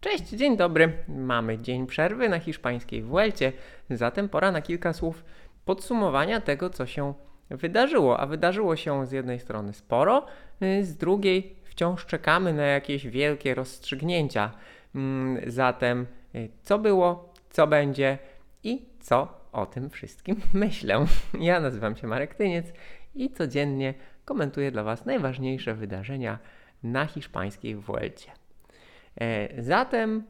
Cześć, dzień dobry. Mamy dzień przerwy na hiszpańskiej Vuelcie, zatem pora na kilka słów podsumowania tego, co się wydarzyło. A wydarzyło się z jednej strony sporo, y, z drugiej wciąż czekamy na jakieś wielkie rozstrzygnięcia. Mm, zatem y, co było, co będzie i co o tym wszystkim myślę. Ja nazywam się Marek Tyniec i codziennie komentuję dla Was najważniejsze wydarzenia na hiszpańskiej Vuelcie. E, zatem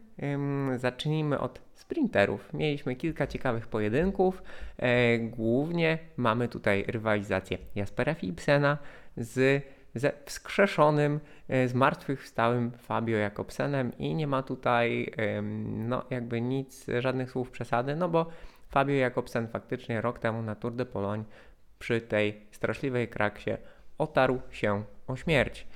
zacznijmy od sprinterów. Mieliśmy kilka ciekawych pojedynków. E, głównie mamy tutaj rywalizację Jaspera Philipsena z ze wskrzeszonym, e, zmartwychwstałym Fabio Jakobsenem i nie ma tutaj no jakby nic, żadnych słów przesady, no bo Fabio Jakobsen faktycznie rok temu na Tour de Pologne przy tej straszliwej kraksie otarł się o śmierć.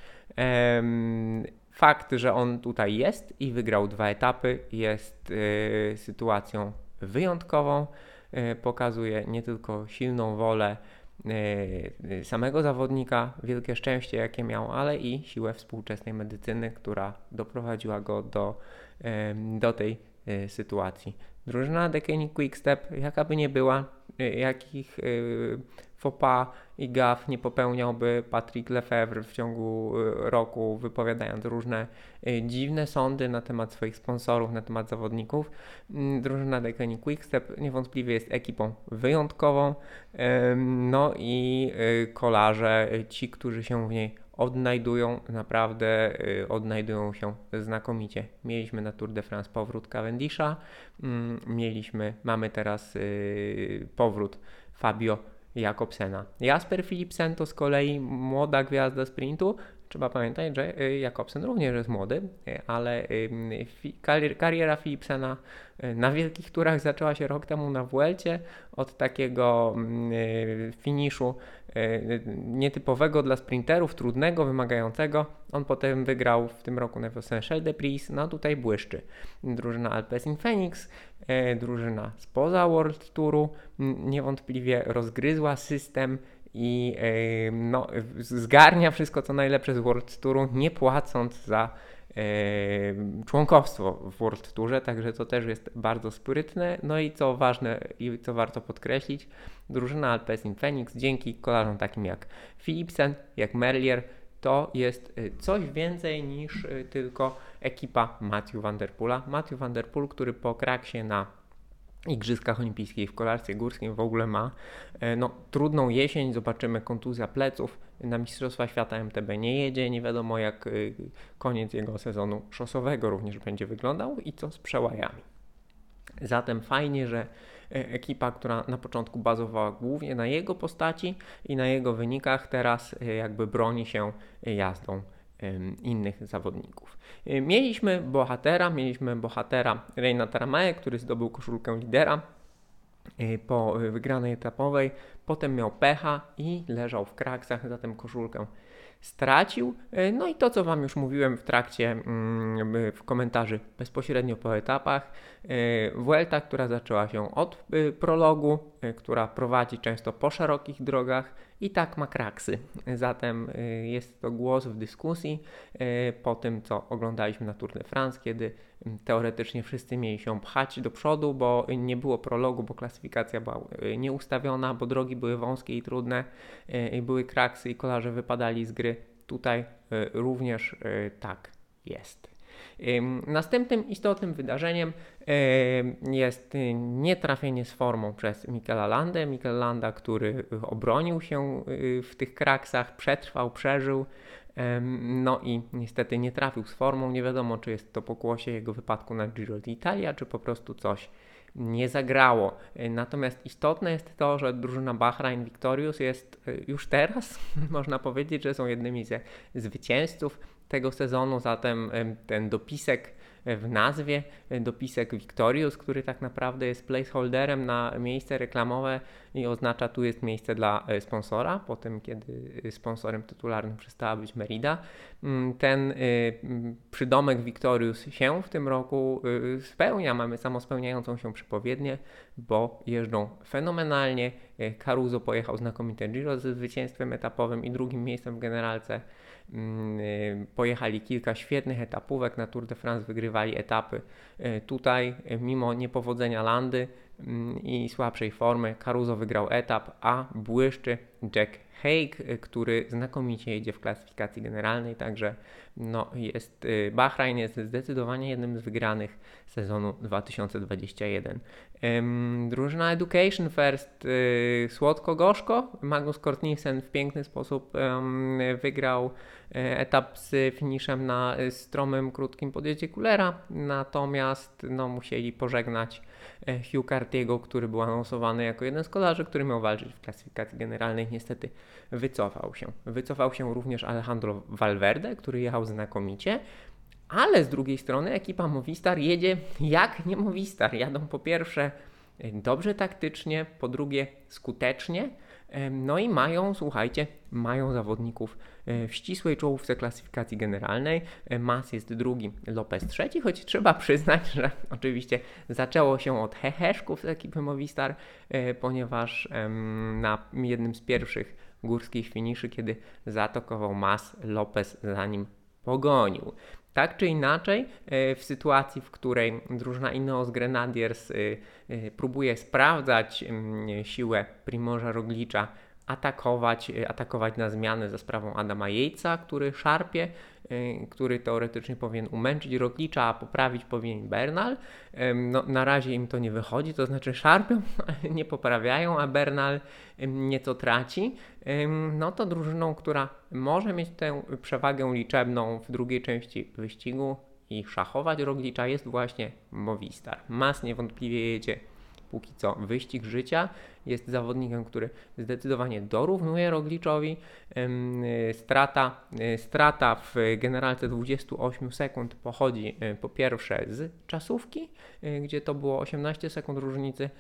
Fakt, że on tutaj jest i wygrał dwa etapy, jest y, sytuacją wyjątkową. Y, pokazuje nie tylko silną wolę y, samego zawodnika, wielkie szczęście, jakie miał, ale i siłę współczesnej medycyny, która doprowadziła go do, do tej sytuacji. Drużyna Dekeni Quickstep, jaka by nie była, jakich pas i gaf nie popełniałby Patrick Lefebvre w ciągu y, roku, wypowiadając różne y, dziwne sądy na temat swoich sponsorów, na temat zawodników. Mm, drużyna Decani Quickstep niewątpliwie jest ekipą wyjątkową. No i y, kolarze, ci, którzy się w niej odnajdują, naprawdę odnajdują się znakomicie. Mieliśmy na Tour de France powrót Cavendisha, mm, mieliśmy, mamy teraz powrót Fabio Jakobsena. Jasper Philipsen to z kolei młoda gwiazda sprintu. Trzeba pamiętać, że y, Jakobsen również jest młody, y, ale kariera Philipsena y, na wielkich turach zaczęła się rok temu na Vuelcie od takiego finiszu nietypowego dla sprinterów, trudnego, wymagającego. On potem wygrał w tym roku na wiosnę de Pris, no tutaj błyszczy. Drużyna Alpecin Phoenix drużyna spoza World Touru niewątpliwie rozgryzła system i e, no, zgarnia wszystko co najlepsze z World Touru, nie płacąc za e, członkowstwo w World Tourze, także to też jest bardzo sprytne. No i co ważne i co warto podkreślić, drużyna Alpecin Phoenix dzięki kolarzom takim jak Philipsen, jak Merlier, to jest coś więcej niż tylko ekipa Matthew Van Der Poola. Matthew Van Der Poel, który po kraksie na Igrzyskach Olimpijskich w kolarstwie górskim w ogóle ma. E, no, trudną jesień, zobaczymy kontuzja pleców, na Mistrzostwa Świata MTB nie jedzie, nie wiadomo jak e, koniec jego sezonu szosowego również będzie wyglądał i co z przełajami. Zatem fajnie, że e, ekipa, która na początku bazowała głównie na jego postaci i na jego wynikach, teraz jakby broni się jazdą innych zawodników. Y, mieliśmy bohatera, mieliśmy bohatera Reina Taramae, który zdobył koszulkę lidera y, po wygranej etapowej, potem miał pecha i leżał w kraksach, zatem koszulkę stracił. E, no i to, co Wam już mówiłem w trakcie mm, w komentarzy bezpośrednio po etapach. E, Vuelta, która zaczęła się od e, prologu, która prowadzi często po szerokich drogach i tak ma kraksy. Zatem jest to głos w dyskusji po tym, co oglądaliśmy na Tour de France, kiedy teoretycznie wszyscy mieli się pchać do przodu, bo nie było prologu, bo klasyfikacja była nieustawiona, bo drogi były wąskie i trudne, były kraksy i kolarze wypadali z gry. Tutaj również tak jest. Następnym istotnym wydarzeniem jest nietrafienie z formą przez Mikela Landę. Mikel Landa, który obronił się e, w tych kraksach, przetrwał, przeżył. No i niestety nie trafił z formą. Nie wiadomo, czy jest to pokłosie jego wypadku na Giro d'Italia, czy po prostu coś nie zagrało. Natomiast istotne jest to, że drużyna Bahrain Victorious jest e, już teraz, można powiedzieć, że są jednymi ze zwycięzców tego sezonu, zatem ten dopisek w nazwie dopisek Victorious, który tak naprawdę jest placeholderem na miejsce reklamowe i oznacza tu jest miejsce dla e, sponsora, po tym kiedy sponsorem tytularnym przestała być Merida. Mm, ten e, przydomek Victorious się w tym roku e, spełnia, mamy samospełniającą się przepowiednię, bo jeżdżą fenomenalnie. Caruso pojechał znakomite Giro ze zwycięstwem etapowym i drugim miejscem w generalce. Mm, pojechali kilka świetnych etapówek na Tour de France, wygrywali etapy. Tutaj, mimo niepowodzenia Landy i słabszej formy, Caruso wygrał etap, a błyszczy Jack Haig, który znakomicie jedzie w klasyfikacji generalnej, także no, jest, y, Bahrain jest zdecydowanie jednym z wygranych sezonu 2021. drużyna Education First y, słodko-gorzko. Magnus Kortnissen w piękny sposób wygrał e, etap z finiszem na stromym, krótkim podjeździe Kulera, natomiast no, musieli pożegnać e, Hugh Cartiego, który był anonsowany jako jeden z kolarzy, który miał walczyć w klasyfikacji generalnej. Niestety wycofał się. Wycofał się również Alejandro Valverde, który jechał znakomicie, ale z drugiej strony ekipa Movistar jedzie jak nie Movistar. Jadą po pierwsze e, dobrze taktycznie, po drugie skutecznie, e, no i mają, słuchajcie, mają zawodników e, w ścisłej czołówce klasyfikacji generalnej. Mas jest drugi, Lopez trzeci, choć trzeba przyznać, że oczywiście zaczęło się od heheszków z ekipy Movistar, ponieważ na jednym z pierwszych górskich finiszy, kiedy zaatakował Mas, Lopez za nim pogonił. Tak czy inaczej, e, w sytuacji, w której drużyna Ineos Grenadiers e, e, próbuje sprawdzać mm, siłę Primorza Roglicza, atakować, atakować na zmianę za sprawą Adama Jejca, który szarpie, Y, który teoretycznie powinien umęczyć Roglicza, a poprawić powinien Bernal. No, na razie im to nie wychodzi, to znaczy szarpią, nie poprawiają, a Bernal nieco traci. No to drużyną, która może mieć tę przewagę liczebną w drugiej części wyścigu i szachować Roglicza jest właśnie Movistar. Mas niewątpliwie jedzie póki co wyścig życia. Jest zawodnikiem, który zdecydowanie dorównuje Rogliczowi. Strata, e, strata w generalce 28 sekund pochodzi e, po pierwsze z czasówki, gdzie to było 18 sekund różnicy,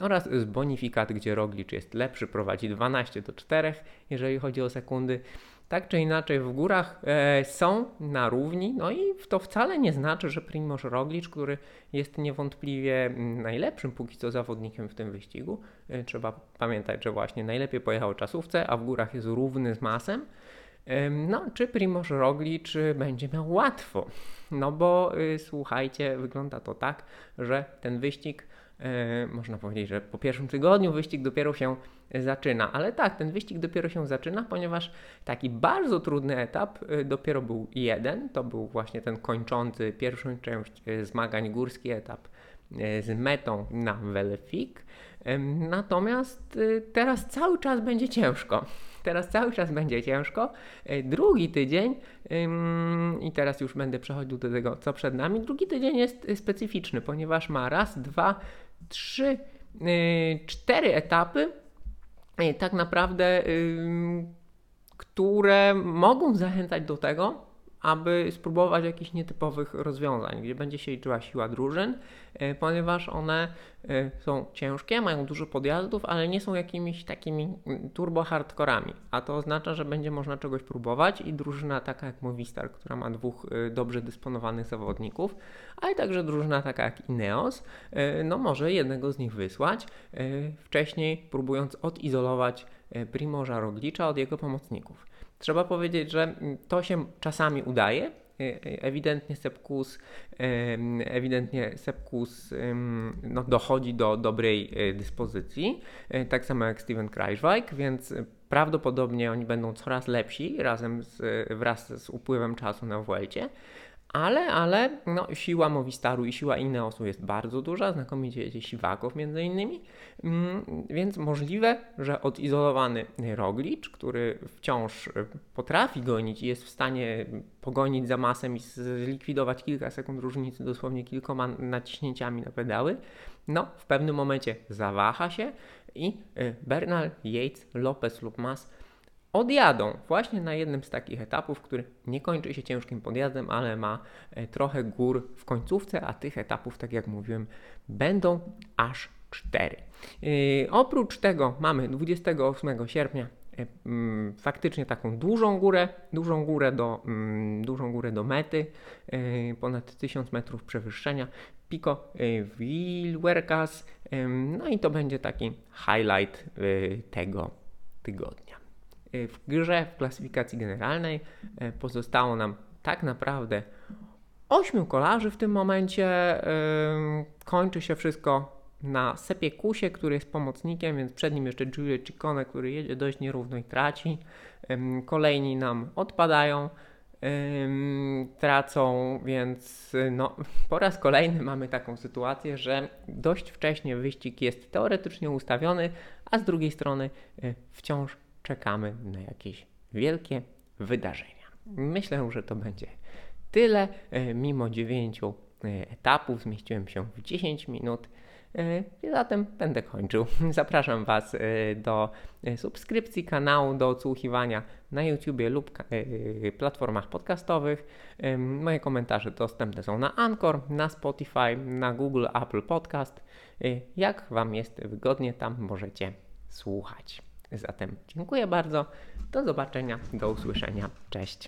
oraz z bonifikat, gdzie Roglicz jest lepszy, prowadzi 12 do 4, jeżeli chodzi o sekundy tak czy inaczej w górach e, są na równi, no i to wcale nie znaczy, że Primoz Roglic, który jest niewątpliwie mm, najlepszym póki co zawodnikiem w tym wyścigu, e, trzeba pamiętać, że właśnie najlepiej pojechał czasówce, a w górach jest równy z masem, e, no, czy Primoz Roglic będzie miał łatwo? No bo y, słuchajcie, wygląda to tak, że ten wyścig można powiedzieć, że po pierwszym tygodniu wyścig dopiero się zaczyna. Ale tak, ten wyścig dopiero się zaczyna, ponieważ taki bardzo trudny etap e, dopiero był jeden. To był właśnie ten kończący pierwszą część e, zmagań górski etap z metą na Welfik. Natomiast teraz cały czas będzie ciężko. Teraz cały czas będzie ciężko. Drugi tydzień, i teraz już będę przechodził do tego, co przed nami. Drugi tydzień jest specyficzny, ponieważ ma raz, dwa, trzy, y, cztery etapy, y, tak naprawdę, które mogą zachęcać do tego, aby spróbować jakichś nietypowych rozwiązań, gdzie będzie się liczyła siła drużyn, e, ponieważ one e, są ciężkie, mają dużo podjazdów, ale nie są jakimiś takimi mm, turbo hardkorami, a to oznacza, że będzie można czegoś próbować i drużyna taka jak Movistar, która ma dwóch e, dobrze dysponowanych zawodników, ale także drużyna taka jak Ineos, no może jednego z nich wysłać, wcześniej próbując odizolować Primorza Roglicza od jego pomocników. Trzeba powiedzieć, że to się czasami udaje. E, e, ewidentnie Sepkus, ewidentnie Sepkus no, dochodzi do dobrej e, dyspozycji, tak samo jak Steven Kreiswijk, więc prawdopodobnie oni będą coraz lepsi razem z, wraz z upływem czasu na Vuelcie. Ale, ale no, siła Movistaru i siła Ineosu jest bardzo duża, znakomicie jedzie Siwakow między innymi, mm, więc możliwe, że odizolowany Roglicz, który wciąż potrafi gonić i jest w stanie pogonić za masem i zlikwidować kilka sekund różnicy dosłownie kilkoma naciśnięciami na pedały, no w pewnym momencie zawaha się i y, Bernal, Yates, Lopez lub Mas odjadą właśnie na jednym z takich etapów, który nie kończy się ciężkim podjazdem, ale ma e, trochę gór w końcówce, a tych etapów, tak jak mówiłem, będą aż cztery. Yy, oprócz tego mamy 28 sierpnia yy, faktycznie taką dużą górę, dużą górę do, yy, dużą górę do mety, ponad 1000 metrów przewyższenia, Pico Wilwerkas, no i to będzie taki highlight tego tygodnia. W grze w klasyfikacji generalnej pozostało nam tak naprawdę ośmiu kolarzy w tym momencie. Kończy się wszystko na Sepiekusie, który jest pomocnikiem, więc przed nim jeszcze Giulio Ciccone, który jedzie dość nierówno i traci. Kolejni nam odpadają, tracą, więc no, po raz kolejny mamy taką sytuację, że dość wcześnie wyścig jest teoretycznie ustawiony, a z drugiej strony wciąż czekamy na jakieś wielkie wydarzenia. Myślę, że to będzie tyle. E, mimo dziewięciu e, etapów zmieściłem się w 10 minut. I zatem będę kończył. Zapraszam Was e, do e, subskrypcji kanału, do odsłuchiwania na YouTubie lub e, platformach podcastowych. Moje komentarze dostępne są na Anchor, na Spotify, na Google, Apple Podcast. Jak Wam jest wygodnie, tam możecie słuchać. Zatem dziękuję bardzo. Do zobaczenia, do usłyszenia. Cześć.